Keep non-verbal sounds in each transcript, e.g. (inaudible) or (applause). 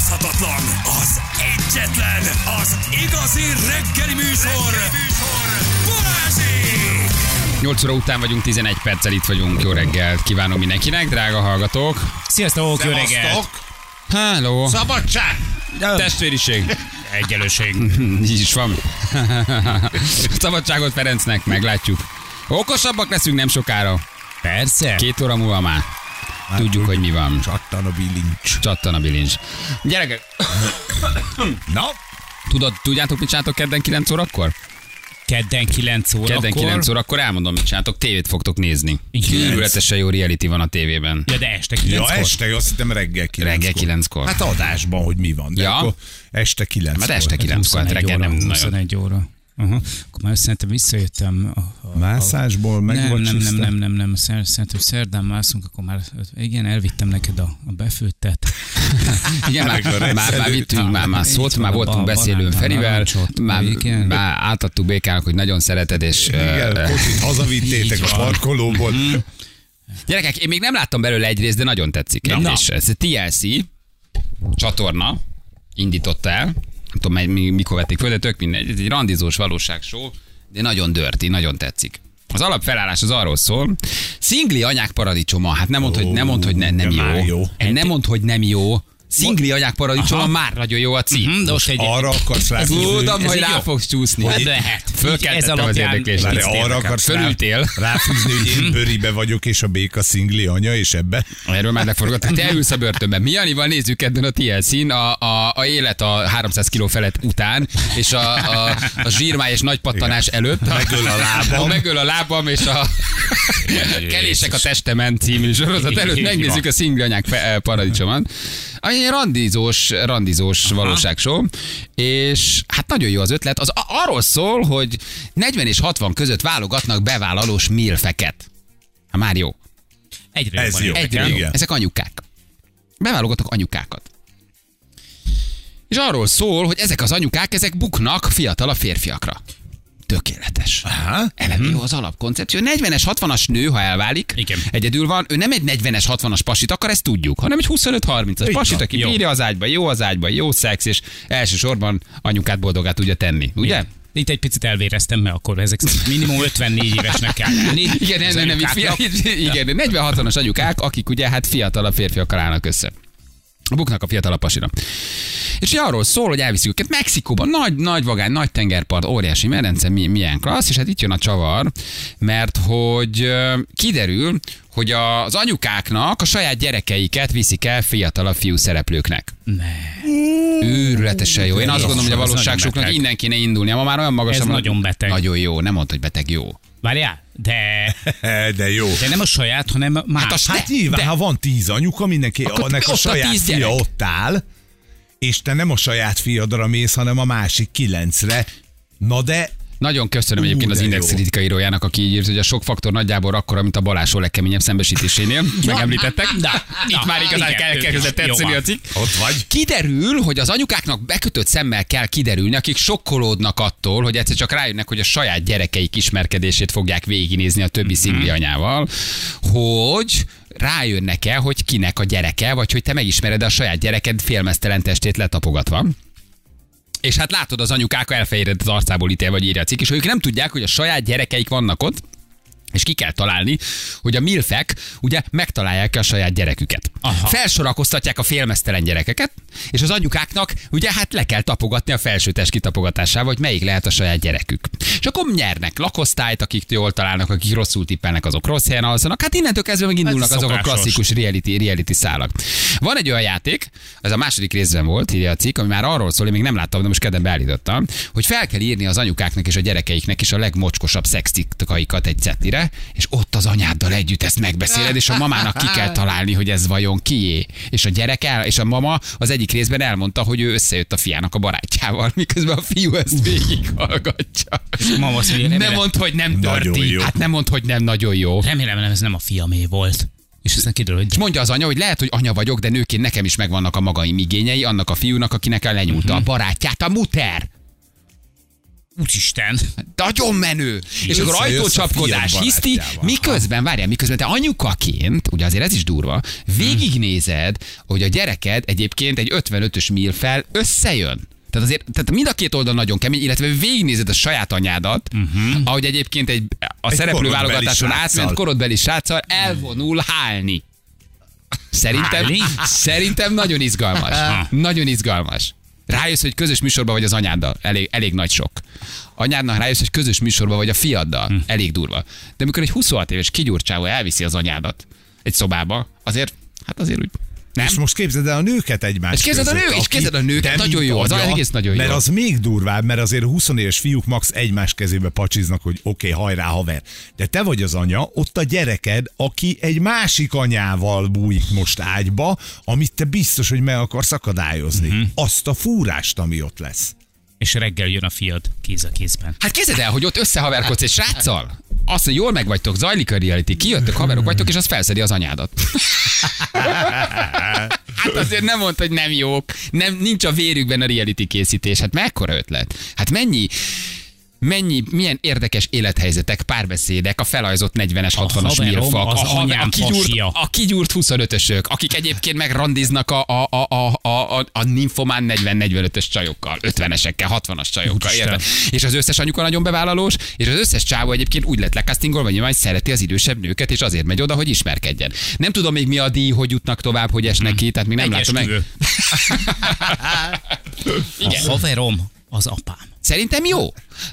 utánozhatatlan, az egyetlen, az igazi reggeli műsor, reggeli műsor. Balázsék! 8 óra után vagyunk, 11 perccel itt vagyunk. Jó reggelt kívánunk mindenkinek, drága hallgatók. Sziasztok, jó reggelt! Hello. Szabadság! Testvériség. Egyenlőség. (laughs) Így is van. (laughs) Szabadságot Ferencnek, meglátjuk. Okosabbak leszünk nem sokára. Persze. Két óra múlva már. Tudjuk, hogy mi van. Csattan a bilincs. Csattan a bilincs. Gyerekek, (coughs) Na, tudod, tudjátok, mit csináltok kedden 9 órakor? Kedden 9 órakor. Kedden 9 órakor elmondom, mit csináltok, tévét fogtok nézni. Őrületesen jó reality van a tévében. Ja, de este 9 ja, este, azt hittem reggel 9 Reggel 9-kor. Hát adásban, hogy mi van. De Ja. akkor este 9 Hát este 9 hát 21 reggel óra, nem nagyon. 21 óra. Uh-huh. Akkor már szerintem visszajöttem. A, a, Mászásból meg nem, nem, nem, nem, nem, nem, szer, szerintem szerdán mászunk, akkor már, igen, elvittem neked a, a befőttet. (laughs) Igen, már, már, már vittünk, már, már szólt, már a voltunk beszélőn Ferivel, már, már átadtuk Békának, hogy nagyon szereted, és Igen, hazavittétek a parkolóból. Gyerekek, én még nem láttam belőle egy részt, de nagyon tetszik. Na. És ez a TLC csatorna indította el, nem tudom, mikor vették föl, de tök mindegy. Ez egy randizós valóságshow, de nagyon dörti, nagyon tetszik. Az alapfelállás az arról szól, szingli anyák paradicsoma, hát nem mondd, hogy, nem mondd, hogy ne, nem de jó. jó. Nem mondd, hogy nem jó. Szingli anyák paradicsoma már nagyon jó a cím. De most egy, Arra akarsz rá Tudom, hogy rá fogsz csúszni. Hát lehet. Fölkeltettem Ez az Mit arra akarsz Fölültél. ráfűzni, hogy én bőribe vagyok, és a béka szingli anya, és ebbe. Erről már leforgattak. Te ülsz a börtönben. Mi Janival nézzük ebben a TLC-n a, a, a élet a 300 kiló felett után, és a, a, a zsírmáj és nagy pattanás előtt. Megöl a lábam. A megöl a lábam, és a Kelések a testemen című sorozat előtt megnézzük a szingli anyák fe- paradicsomon. Egy randizós, randizós valóságshow, és hát nagyon jó az ötlet. Az a- arról szól, hogy 40 és 60 között válogatnak bevállalós milfeket. Hát már jó. Egyre Ez jó. Egyre jó. Igen. Ezek anyukák. Beválogatnak anyukákat. És arról szól, hogy ezek az anyukák, ezek buknak fiatal férfiakra. Tökéletes. Aha. Eleve jó az alapkoncepció. 40-es, 60-as nő, ha elválik, Igen. egyedül van, ő nem egy 40-es, 60-as pasit akar, ezt tudjuk, hanem egy 25-30-as Így pasit, aki bírja az ágyba, jó az ágyba, jó szex, és elsősorban anyukát boldogát tudja tenni. Ugye? Itt egy picit elvéreztem, mert akkor ezek szerint minimum 54 évesnek kell lenni. (laughs) Igen, nem, nem, nem, (laughs) igen, 40-60-as anyukák, akik ugye hát fiatalabb férfiakkal állnak össze. Buknak a fiatalabb pasira. És arról szól, hogy elviszik őket Mexikóban, nagy, nagy vagány, nagy tengerpart, óriási medence, mi, milyen klassz, és hát itt jön a csavar, mert hogy kiderül, hogy az anyukáknak a saját gyerekeiket viszik el fiatalabb fiú szereplőknek. Ne. Őrületesen jó. Én azt gondolom, hogy a valóságsoknak beteg. innen kéne indulnia. Ma már olyan magas. Ez nagyon beteg. Nagyon jó. Nem mondd, hogy beteg jó. Várjál, de, (laughs) De jó. de nem a saját, hanem más. Hát a- Hát De- nyilván, de- ha van tíz anyuka, mindenki, Akkor annak a a saját tíz fia gyerek. ott áll, és te nem a saját fiadra mész, hanem a másik kilencre. Na de Nagyon köszönöm Ú, egyébként az de Index jó. kritika írójának, aki így írt, hogy a sok faktor nagyjából akkora, mint a Balázsó legkeményebb szembesítésénél. (laughs) Megemlítettek. Na, Itt már igazán kell ők kezdett is. Jó tetszeni a cikk. ott vagy. Kiderül, hogy az anyukáknak bekötött szemmel kell kiderülni, akik sokkolódnak attól, hogy egyszer csak rájönnek, hogy a saját gyerekeik ismerkedését fogják végignézni a többi szingli anyával, hogy rájönnek el, hogy kinek a gyereke, vagy hogy te megismered a saját gyereked félmeztelen testét letapogatva. És hát látod, az anyukák elfehéredett az arcából ítél, vagy írja a cikk, és ők nem tudják, hogy a saját gyerekeik vannak ott, és ki kell találni, hogy a milfek ugye megtalálják a saját gyereküket. Aha. Felsorakoztatják a félmeztelen gyerekeket, és az anyukáknak ugye hát le kell tapogatni a felsőtest kitapogatásával, hogy melyik lehet a saját gyerekük. És akkor nyernek lakosztályt, akik jól találnak, akik rosszul tippelnek, azok rossz helyen alszanak. Hát innentől kezdve megindulnak Ez azok a klasszikus reality, reality szálak. Van egy olyan játék, ez a második részben volt, írja a cikk, ami már arról szól, én még nem láttam, de most kedden beállítottam, hogy fel kell írni az anyukáknak és a gyerekeiknek is a legmocskosabb szextitkaikat egy cetire, és ott az anyáddal együtt ezt megbeszéled, és a mamának ki kell találni, hogy ez vajon kié. És a gyerek el, és a mama az egyik részben elmondta, hogy ő összejött a fiának a barátjával, miközben a fiú ezt végighallgatja. mama Nem mondd, hogy nem jó. Hát nem mondd, hogy nem nagyon jó. Remélem, nem, ez nem a fiamé volt. És aztán kiderül, hogy És mondja az anya, hogy lehet, hogy anya vagyok, de nőként nekem is megvannak a magaim igényei, annak a fiúnak, akinek el lenyúlta a barátját, a muter. Úristen. Nagyon menő. És akkor ajtócsapkodás, hiszti, miközben, várjál, miközben te anyukaként, ugye azért ez is durva, végignézed, hogy a gyereked egyébként egy 55-ös mil fel összejön. Tehát azért tehát mind a két oldal nagyon kemény, illetve végignézed a saját anyádat, uh-huh. ahogy egyébként egy, a Egy szereplő korodbeli válogatáson sráccal. átment korodbeli sráccal elvonul hálni. Szerintem, Hálni? szerintem nagyon izgalmas. nagyon izgalmas. Rájössz, hogy közös műsorban vagy az anyáddal. Elég, elég nagy sok. Anyádnak rájössz, hogy közös műsorban vagy a fiaddal. Hm. Elég durva. De amikor egy 26 éves kigyurcsávó elviszi az anyádat egy szobába, azért, hát azért úgy nem. És most képzeld el a nőket egymás És képzeld a nő- és képzeld a nőket, nagyon jó, az egész nagyon jó. Mert az még durvább, mert azért 20 éves fiúk max egymás kezébe pacsiznak, hogy oké, okay, hajrá haver. De te vagy az anya, ott a gyereked, aki egy másik anyával bújik most ágyba, amit te biztos, hogy meg akarsz akadályozni. Mhm. Uh-huh. Azt a fúrást, ami ott lesz. És reggel jön a fiad kéz a kézben. Hát képzeld el, hogy ott összehaverkodsz egy sráccal. Azt, hogy jól megvagytok, zajlik a reality, kijöttök, haverok vagytok, és az felszedi az anyádat. (laughs) Hát azért nem mondta, hogy nem jók. Nem, nincs a vérükben a reality készítés. Hát mekkora ötlet? Hát mennyi Mennyi, milyen érdekes élethelyzetek, párbeszédek, a felajzott 40-es, 60-as haverom milfak, az a, ha- anyám a, kigyúrt, a kigyúrt 25-ösök, akik egyébként megrandiznak a, a, a, a, a, a, a nymphomán 40-45-ös csajokkal, 50-esekkel, 60-as csajokkal, érted? És az összes anyuka nagyon bevállalós, és az összes csávó egyébként úgy lett lekasztingolva, nyilván szereti az idősebb nőket, és azért megy oda, hogy ismerkedjen. Nem tudom még mi a díj, hogy jutnak tovább, hogy esnek ki, tehát még nem látom meg. (laughs) Igen. A haverom az apám. Szerintem jó.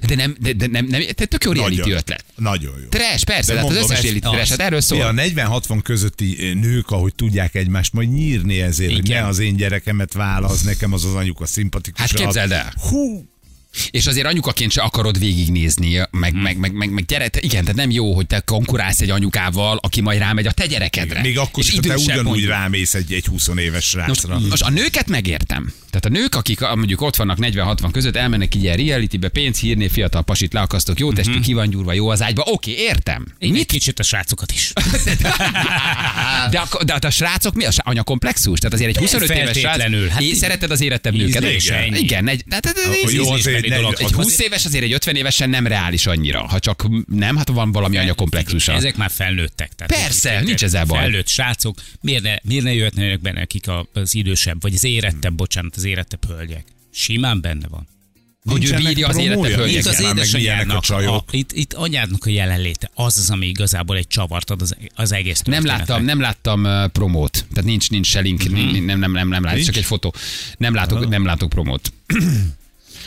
De nem, de, de nem, nem, te tök jó reality Nagyon- ötlet. Nagyon jó. Trash, persze, De de hát az mondom, összes ez- reality az. trash, hát erről szól. A 40-60 közötti eh, nők, ahogy tudják egymást majd nyírni ezért, hogy Igen. ne az én gyerekemet válasz, nekem az az anyuka szimpatikus. Hát képzeld el. Hú, És azért anyukaként se akarod végignézni, meg, Mhm. meg, meg, meg, meg gyere, te- igen, tehát nem jó, hogy te konkurálsz egy anyukával, aki majd rámegy a te gyerekedre. még akkor És is, te ugyanúgy mondjuk. rámész egy, egy 20 éves Most, srácra. most a nőket megértem. Tehát a nők, akik mondjuk ott vannak 40-60 között, elmennek így ilyen realitybe, pénz, hírné, fiatal pasit leakasztok, jó testű, ki van gyúrva, jó az ágyba. Oké, értem. Én Mit egy kicsit a srácokat is. (laughs) De a, de a srácok mi? A anyakomplexus? Tehát azért egy 25 éves srác. Hát Hát, szereted az érettebb nőket? Igen. Egy, tehát, tehát, Hogy jó, azért ne- dolog. egy egy Az- 20 éves azért egy 50 évesen nem reális annyira, ha csak nem, hát van valami anyakomplexusa. Ezek már felnőttek. Tehát Persze, ezek- nincs ezzel baj. Felnőtt srácok, miért ne, miért ne jöhetnének benne nekik a- az idősebb, vagy az érettebb, bocsánat, az érettebb hölgyek? Simán benne van. Hogy ő bírja az promója? életebb Itt hölgyeket. az milyenek a a, itt, itt anyádnak a jelenléte, az az, ami igazából egy csavart ad az, az egész Nem láttam, nem láttam promót. Tehát nincs, nincs se link, nem, nem, nem, nem, nem látom, csak egy fotó. Nem látok, nem látok promót.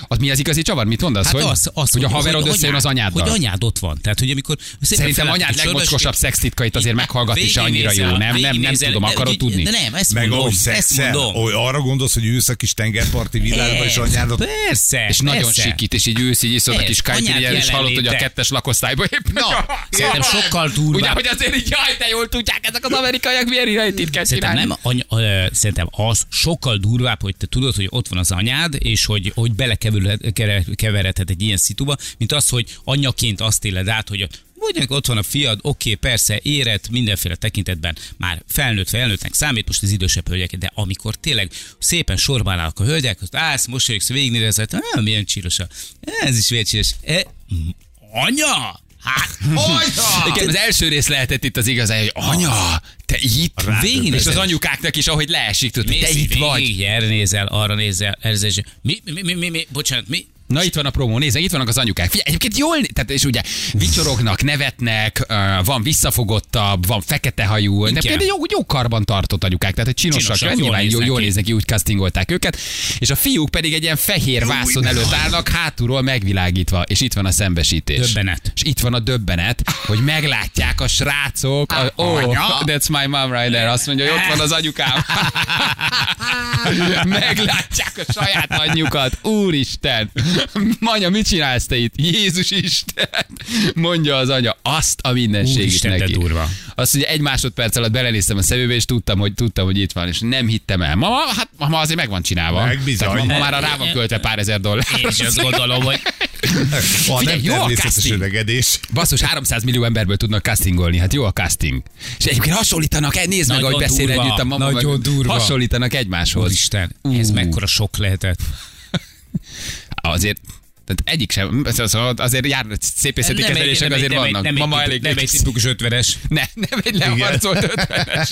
Az mi az igazi csavar? Mit mondasz? Hát hogy, az, az, hogy a haverod hogy összejön az anyád- anyáddal? Hogy anyád ott van. Tehát, hogy amikor Szerintem anyád legmocskosabb és- szextitkait azért meghallgatni se annyira jó. Nem, nem, nem tudom, akarod tudni? Nem, ezt Meg mondom. ezt mondom. arra gondolsz, hogy ülsz a kis tengerparti világban, és anyádat Persze, És nagyon sikít, és így ülsz, így iszod a kis anyád kajtiriel, és hallod, hogy a kettes lakosztályban épp. Na, (laughs) szerintem sokkal durvább. Ugye, hogy azért így, jaj, de jól tudják ezek az amerikaiak, milyen irányítít kell Szerintem, nem, anya, ö, szerintem az sokkal durvább, hogy te tudod, hogy ott van az anyád, és hogy, hogy belekeveredhet egy ilyen szituba, mint az, hogy anyaként azt éled át, hogy Mondjuk ott van a fiad, oké, persze, érett mindenféle tekintetben, már felnőtt, felnőttnek számít, most az idősebb hölgyek, de amikor tényleg szépen sorban állnak a hölgyek, azt állsz, mosolyogsz, végignézed, ah, milyen csíros Ez is milyen csíros. E, anya! Hát! Igen, az első rész lehetett itt az igazán, hogy anya, te itt? Végig és az anyukáknak is, ahogy leesik, tudod, te itt végig, vagy. Erre nézel, arra nézel, erre nézel. Mi, mi, mi, mi, mi, bocsánat, mi? Na itt van a promó, nézd, itt vannak az anyukák. Figyelj, egyébként jól, tehát és ugye vicsorognak, nevetnek, van visszafogottabb, van fekete hajú, de például jó, jó karban tartott anyukák, tehát hogy csinosak, Csinosak, jól nyilván jól, jól néznek ki, úgy castingolták őket, és a fiúk pedig egy ilyen fehér vászon előtt állnak, hátulról megvilágítva, és itt van a szembesítés. Döbbenet. És itt van a döbbenet, hogy meglátják a srácok, a, oh, that's my mom right there, azt mondja, hogy ott van az anyukám. (laughs) Meglátják a saját anyjukat. Úristen! (laughs) Anya, mit csinálsz te itt? Jézus Isten! Mondja az anya. Azt a mindenségét Úristen, neki. durva. Azt ugye egy másodperc alatt belenéztem a szemébe, és tudtam, hogy, tudtam, hogy itt van, és nem hittem el. Mama, hát ma azért meg van csinálva. Meg bizony. Tehát ma, ma már rá van költve pár ezer dollár. Én is azt gondolom, hogy a (laughs) Figyelj, nem jó a casting. öregedés. Basszus, 300 millió emberből tudnak castingolni, hát jó a casting. És egyébként hasonlítanak, nézd meg, Nagyon ahogy beszél durva, együtt a mama. nagyon meg- durva. Hasonlítanak egymáshoz. Úristen, ez Ú. mekkora sok lehetett. (laughs) Azért Tehát egyik sem. Az- Azért jár szépészeti Nem egy- kezelések nem egy- azért nem egy- vannak. Nem egy, Mama tipu- elég nem egy tipikus ötvenes. Ne, nem egy leharcolt ötvenes.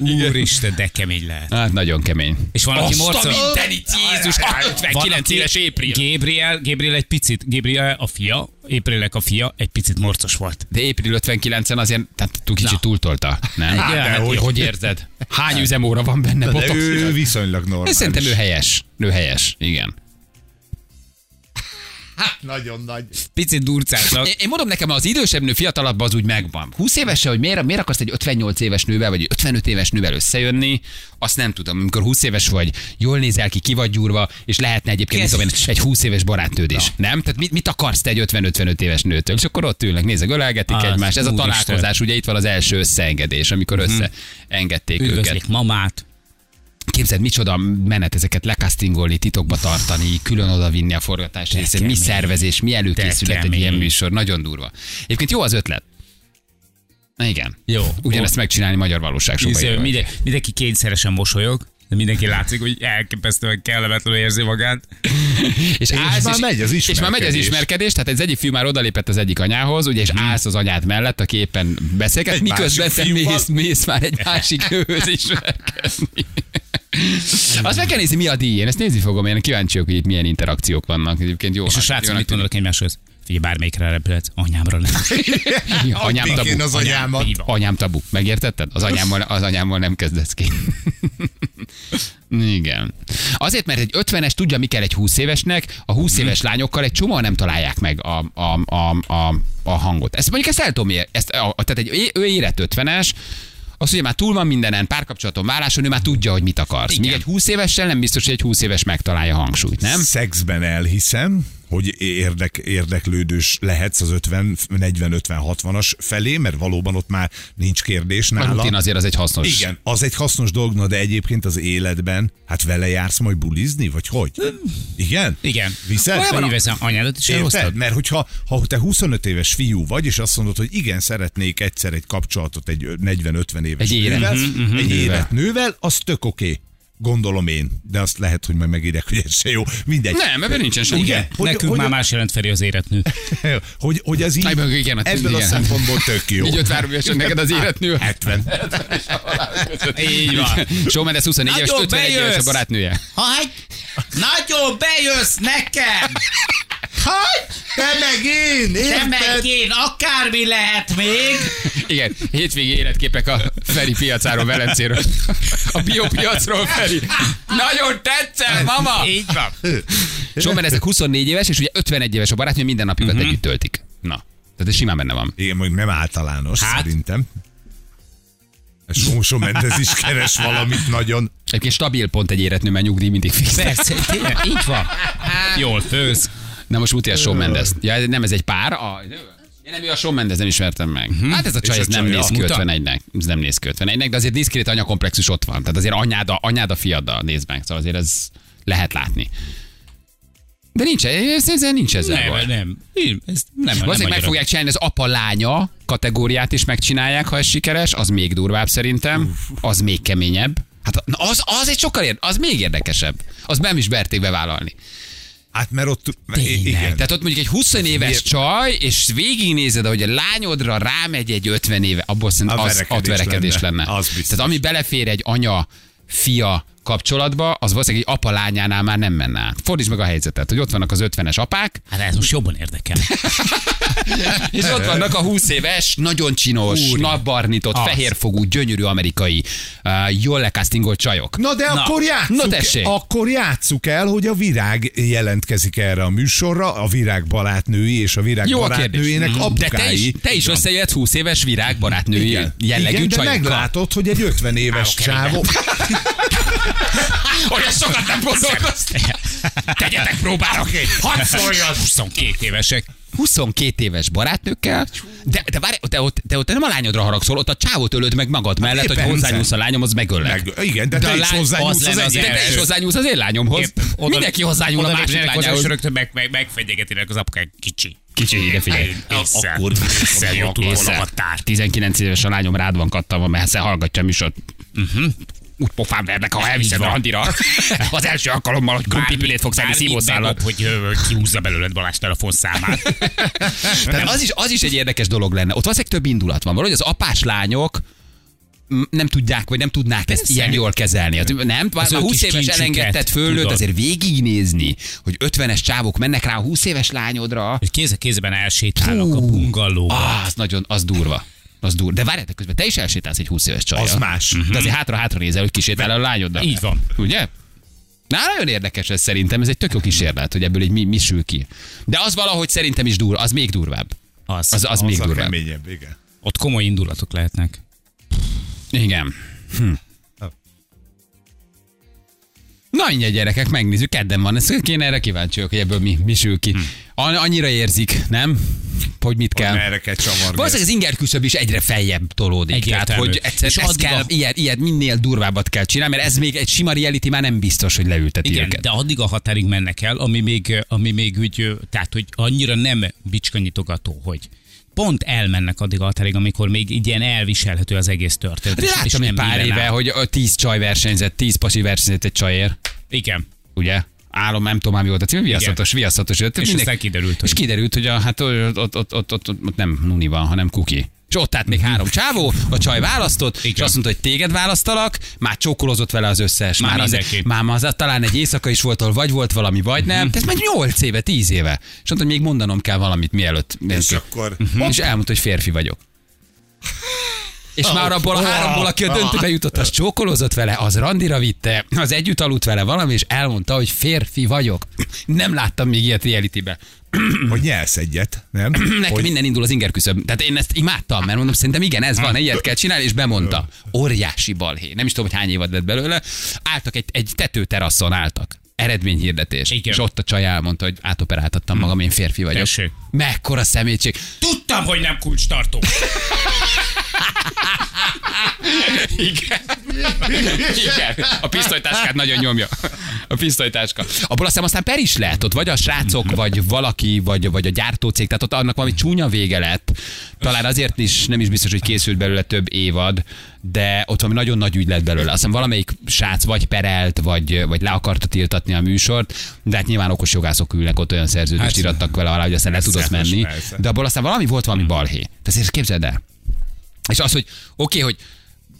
(laughs) Úristen, de kemény lehet. Hát nagyon kemény. És van, aki Azt a morcol... mindenit, Jézus, Van, 59 aki- éves April. Gabriel, Gabriel egy picit, Gabriel a fia, Aprilnek a fia egy picit morcos volt. De April 59-en azért tehát túl kicsit Na. túltolta, nem? Hát, Hát, de hogy, hogy- hogy érzed? Hány üzemóra van benne? De ő viszonylag Én normális. szerintem ő helyes. Ő helyes, igen. Nagyon nagy. Picit durcáltak. Én, én mondom nekem, az idősebb nő fiatalabb az úgy megvan. 20 évesen, hogy miért, miért akarsz egy 58 éves nővel, vagy 55 éves nővel összejönni, azt nem tudom. Amikor 20 éves vagy, jól nézel ki, ki vagy gyúrva, és lehetne egyébként mit tudom én, egy 20 éves barátnőd is. Nem? Tehát mit, mit akarsz te egy 50-55 éves nőtől? És akkor ott ülnek, nézek, ölelgetik Az, egymást. Ez a találkozás, ugye itt van az első összeengedés, amikor összeengedték őket. Mamát. Képzeld, micsoda menet ezeket lekasztingolni, titokba tartani, külön oda vinni a forgatás részén, mi szervezés, mi előkészület egy ilyen műsor, nagyon durva. Egyébként jó az ötlet. Igen. Jó. Ugyanezt megcsinálni magyar élve. minden, mindenki kényszeresen mosolyog, de mindenki látszik, hogy elképesztően kellemetlenül érzi magát. (laughs) És, állsz, már megy az és már megy az ismerkedés. ismerkedés, tehát az egyik fiú már odalépett az egyik anyához, ugye, és állsz az anyád mellett, aki éppen beszélget, Egy miközben te mész, mész már egy másik (laughs) nőhöz ismerkedni. Azt meg kell nézni, mi a díj. Én ezt nézni fogom, én kíváncsi vagyok, hogy itt milyen interakciók vannak. Egyébként jó. És a srácok mit mondanak egymáshoz? Figyelj, bármelyikre repülhetsz, anyámra nem. (laughs) Anyám tabu. az anyámat. Anyám, Anyám tabu. Megértetted? Az anyámmal, az anyámmal nem kezdesz ki. (laughs) Igen. Azért, mert egy 50-es tudja, mi kell egy 20 évesnek, a 20 éves lányokkal egy csomó nem találják meg a, a, a, a, a hangot. Ezt mondjuk ezt el tudom, ezt, a, tehát egy, ő érett 50-es, az ugye már túl van mindenen, párkapcsolaton, válláson, ő már tudja, hogy mit akarsz. Igen. Míg egy 20 évessel nem biztos, hogy egy 20 éves megtalálja a hangsúlyt, nem? Szexben elhiszem, hogy érdek, érdeklődős lehetsz az 50, 40, 50, 60-as felé, mert valóban ott már nincs kérdés A nála. rutin azért az egy hasznos. Igen, az egy hasznos dolog, na de egyébként az életben, hát vele jársz majd bulizni, vagy hogy? Igen? Igen. Viszed? Olyan veszem anyádat is elhoztad? Mert hogyha ha te 25 éves fiú vagy, és azt mondod, hogy igen, szeretnék egyszer egy kapcsolatot egy 40-50 éves Egy nővel, mhm. egy Nővel. érett nővel, az tök oké. Okay. Gondolom én, de azt lehet, hogy majd megírják, hogy ez se jó. Mindegy. Nem, ebben nincsen semmi. Igen. Hogy- Nekünk hogy- már más jelent Feri az éretnő. (laughs) hogy, hogy az így, Aj, meg igen, hát ebből a igen. szempontból tök jó. Így 53 évesen neked az életnő. 70. (laughs) Így van. Show Mendes 24 éves, Nagyon 51 éves a barátnője. Hagy! Nagyon bejössz nekem! Hogy? Te meg én, Te érted? meg én, akármi lehet még! Igen, hétvégi életképek a Feri piacáról, Velencéről. A biopiacról, Feri. Nagyon tetszett, mama! Így van. Show Mendes 24 éves, és ugye 51 éves a barátnő, minden napjukat Mhm. együtt töltik. Na, tehát ez simán benne van. Igen, mondjuk nem általános, Hát? szerintem. Sósó Mendez is keres valamit nagyon. Egyébként stabil pont egy életnő, mert nyugdíj mindig fix. Persze, így van. Jól főz. Na most muti a Shawn Mendes. Ja, nem ez egy pár? A... Én nem, ő a Shawn Mendes nem ismertem meg. Hát ez a csaj, a ez nem néz ki muta? 51-nek. Ez nem néz ki 51-nek, de azért diszkrét anyakomplexus ott van. Tehát azért anyád a, anyád a fiaddal néz meg. Szóval azért ez lehet látni. De nincs, ez, ez nincs ezzel baj. Nem, nem. Én- Ez nem, nem meg magyarok. fogják csinálni az apa-lánya kategóriát is megcsinálják, ha ez sikeres, az még durvább szerintem, az még keményebb. Hát az, az egy sokkal ér, az még érdekesebb. Az nem is berték bevállalni. Hát mert ott... Tényleg. Igen. Tehát ott mondjuk egy 20 éves Miért? csaj, és végignézed, hogy a lányodra rámegy egy 50 éve, abból szerintem az verekedés lenne. lenne. Az biztos. Tehát ami belefér egy anya-fia kapcsolatba, az valószínűleg egy apa lányánál már nem menne át. Fordítsd meg a helyzetet, hogy ott vannak az 50-es apák, Hát ez most jobban érdekel. (laughs) és ott vannak a 20 éves, nagyon csinos, Úri. napbarnított, Az. fehérfogú, gyönyörű amerikai, uh, jól lekasztingolt csajok. Na de Na. akkor játsszuk, Na tessék. akkor játsszuk el, hogy a virág jelentkezik erre a műsorra, a virág barátnői és a virág Jó barátnőjének Mhm. De te apukái. is, te is összejöhetsz 20 éves virág barátnői jellegű Igen, de csajokkal. meglátod, hogy egy 50 éves csávó... (laughs) (laughs) Olyan sokat nem gondolkoztam. Tegyetek próbára. Hadd szóljon! 22 évesek. 22 éves barátnőkkel, de, de várj, te ott, te ott nem a lányodra haragszol, ott a csávót ölöd meg magad mellett, hogy éppen hozzányúlsz a lányom, az megöllek. Meg, igen, de, De te is az hozzányúlsz az lenne az De te is hozzányúlsz az én lányomhoz. Épp oda- Mindenki hozzányúl a másik lányához. és rögtön meg, meg, megfegyegetinek az apukák kicsi. Kicsi, ide figyelj. Akkor- Észre jött Észre. 19 éves a lányom rád van kattalva, mert se hallgatja a műsort. Úgy pofán vernek, ha elviszed a handira. (laughs) Az első alkalommal, hogy krumplipülét fogsz enni bedob, hogy kihúzza belőled Balázs telefonszámát. (laughs) Tehát az is, az is egy érdekes dolog lenne. Ott valószínűleg több indulat van. Valahogy az apás lányok nem tudják, vagy nem tudnák ezt Persze. ilyen jól kezelni. Az, nem, már Az ő 20 kis éves fölőtt, tudod. azért végignézni, hogy 50-es csávok mennek rá a 20 éves lányodra. Hogy kéz a kézben elsétálnak a Fú. bungallóba. Ah, az nagyon, az durva. Az durva. De várjátok közben, te is elsétálsz egy 20 éves csajjal. Az más. De azért hátra-hátra nézel, hogy kisétál a lányoddal. Így van. Ugye? Na, nagyon érdekes ez szerintem, ez egy tök jó kísérlet, hogy ebből egy mi, mi sül ki. De az valahogy szerintem is durva, az még durvább. Az. Az, az, még a durvább. keményebb, igen. Ott komoly indulatok lehetnek. Igen. Hm. Na mindjárt gyerekek, megnézzük, kedden van. Ezt kéne erre kíváncsi vagyok, hogy ebből mi, mi sül ki. An- Annyira érzik, nem? Hogy mit kell. Merre kell csavarni. Valószínűleg az inger küszöb is egyre feljebb tolódik. Egyértelmű. Tehát, hogy egyszer, És addig kell, a- ilyen, ilyen, minél durvábbat kell csinálni, mert ez még egy sima reality már nem biztos, hogy leülteti Igen, őket. de addig a határig mennek el, ami még, ami még úgy, tehát hogy annyira nem bicskanyitogató, hogy pont elmennek addig a határig, amikor még így ilyen elviselhető az egész történet. De és- és láttam egy pár éve, áll. hogy ö, tíz csaj versenyzett, tíz pasi versenyzett egy csajért, Igen. ugye? Álom, nem tudom, már mi volt a cím, viaszatos, viaszatos. És Mindenki- kiderült, És hogy- kiderült, hogy a, hát ott, ott, ott, ott, ott, ott nem Nuni van, hanem Kuki. És ott állt még három csávó, a csaj választott, és Igen. azt mondta, hogy téged választalak, már csókolózott vele az összes. Már az, mindenki. már az, talán egy éjszaka is volt, ahol vagy volt valami, vagy nem. Mhm. De ez már 8 éve, 10 éve. És mondta, hogy még mondanom kell valamit mielőtt. És akkor... És elmondta, hogy férfi vagyok. És már abból a háromból, aki a döntőbe jutott, az csókolózott vele, az randira vitte, az együtt aludt vele valami, és elmondta, hogy férfi vagyok. Nem láttam még ilyet realitybe. (clears throat) Hogy nyelsz egyet, nem? (clears throat) Nekem hogy minden indul az inger küszöb. Tehát én ezt imádtam, mert mondom, szerintem igen, ez van, ilyet kell csinálni, és bemondta. Óriási balhé. Nem is tudom, hogy hány évad lett belőle. Álltak egy, egy tetőteraszon álltak. Eredményhirdetés. Igen. És ott a csaj elmondta, hogy átoperáltattam magam, én férfi vagyok. Tessék. Mekkora szemétség. Tudtam, hogy nem kulcs tartó. (laughs) Igen. Igen. A pisztolytáskát nagyon nyomja. A pisztolytáska. Abból aztán aztán per is lehet, ott vagy a srácok, vagy valaki, vagy, vagy a gyártócég, tehát ott annak valami csúnya vége lett. Talán azért is nem is biztos, hogy készült belőle több évad, de ott valami nagyon nagy ügy lett belőle. Aztán valamelyik srác vagy perelt, vagy, vagy le akarta tiltatni a műsort, de hát nyilván okos jogászok ülnek ott olyan szerződést Hát, irattak vele alá, hogy aztán le tudott menni. persze. De abból aztán valami volt valami balhé. Tehát ezt képzeld el. És az, hogy oké, okay, hogy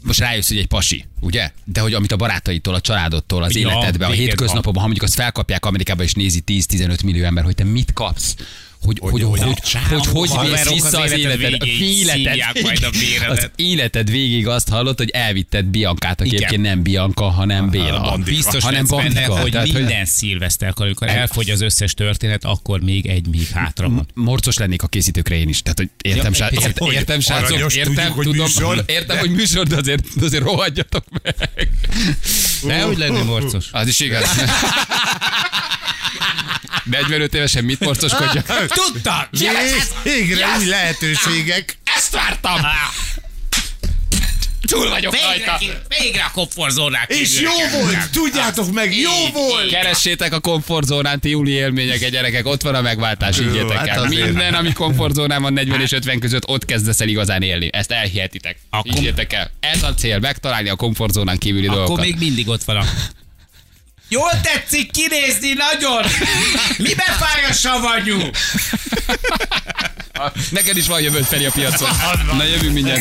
most rájössz, hogy egy pasi, ugye? De hogy amit a barátaitól, a családodtól, az Ja, életedben, a hétköznapokban, ha mondjuk azt felkapják Amerikában és nézi 10-15 millió ember, hogy te mit kapsz, hogy hogy, hogy, hogy, hogy, hogy, hogy mész vissza az az életed életed, végéig szívják majd a béredet. az életed végig azt hallott, hogy elvitted Biancát, aki egyébként nem Bianca, hanem Béla. Bandika. Biztos hanem benne, hogy Tehát, minden (laughs) szilveszterkor, amikor elfogy az összes történet, akkor még egy még hátra van. morcos lennék a készítőkre én is. Tehát, hogy értem, Ja, egy értem, értem, srácok, értem, tudjuk, hogy tudom, műsor, (laughs) értem, de- hogy műsor, de azért, azért rohadjatok meg. De hogy lenni morcos? Az is igaz. (laughs) 45 évesen mit morcoskodjak? Tudtam! Végre új lehetőségek. Ezt vártam! Túl vagyok Végre, rajta. ki- végre a komfortzónák És jó volt, tudjátok meg, jó volt. Keressétek a komfortzónán ti júli élményeket, gyerekek, ott van a megváltás, Jó, higgyétek hát el. Minden, ami komfortzónán van 40 és 50 között, ott kezdesz el igazán élni. Ezt elhihetitek. Higgyétek el. Ez a cél, megtalálni a komfortzónán kívüli Akkor dolgokat. még mindig ott van a... Jól tetszik kinézni nagyon! Miben fáj a savanyú? Neked is van jövőd felé a piacon. (laughs) Na jövünk mindjárt.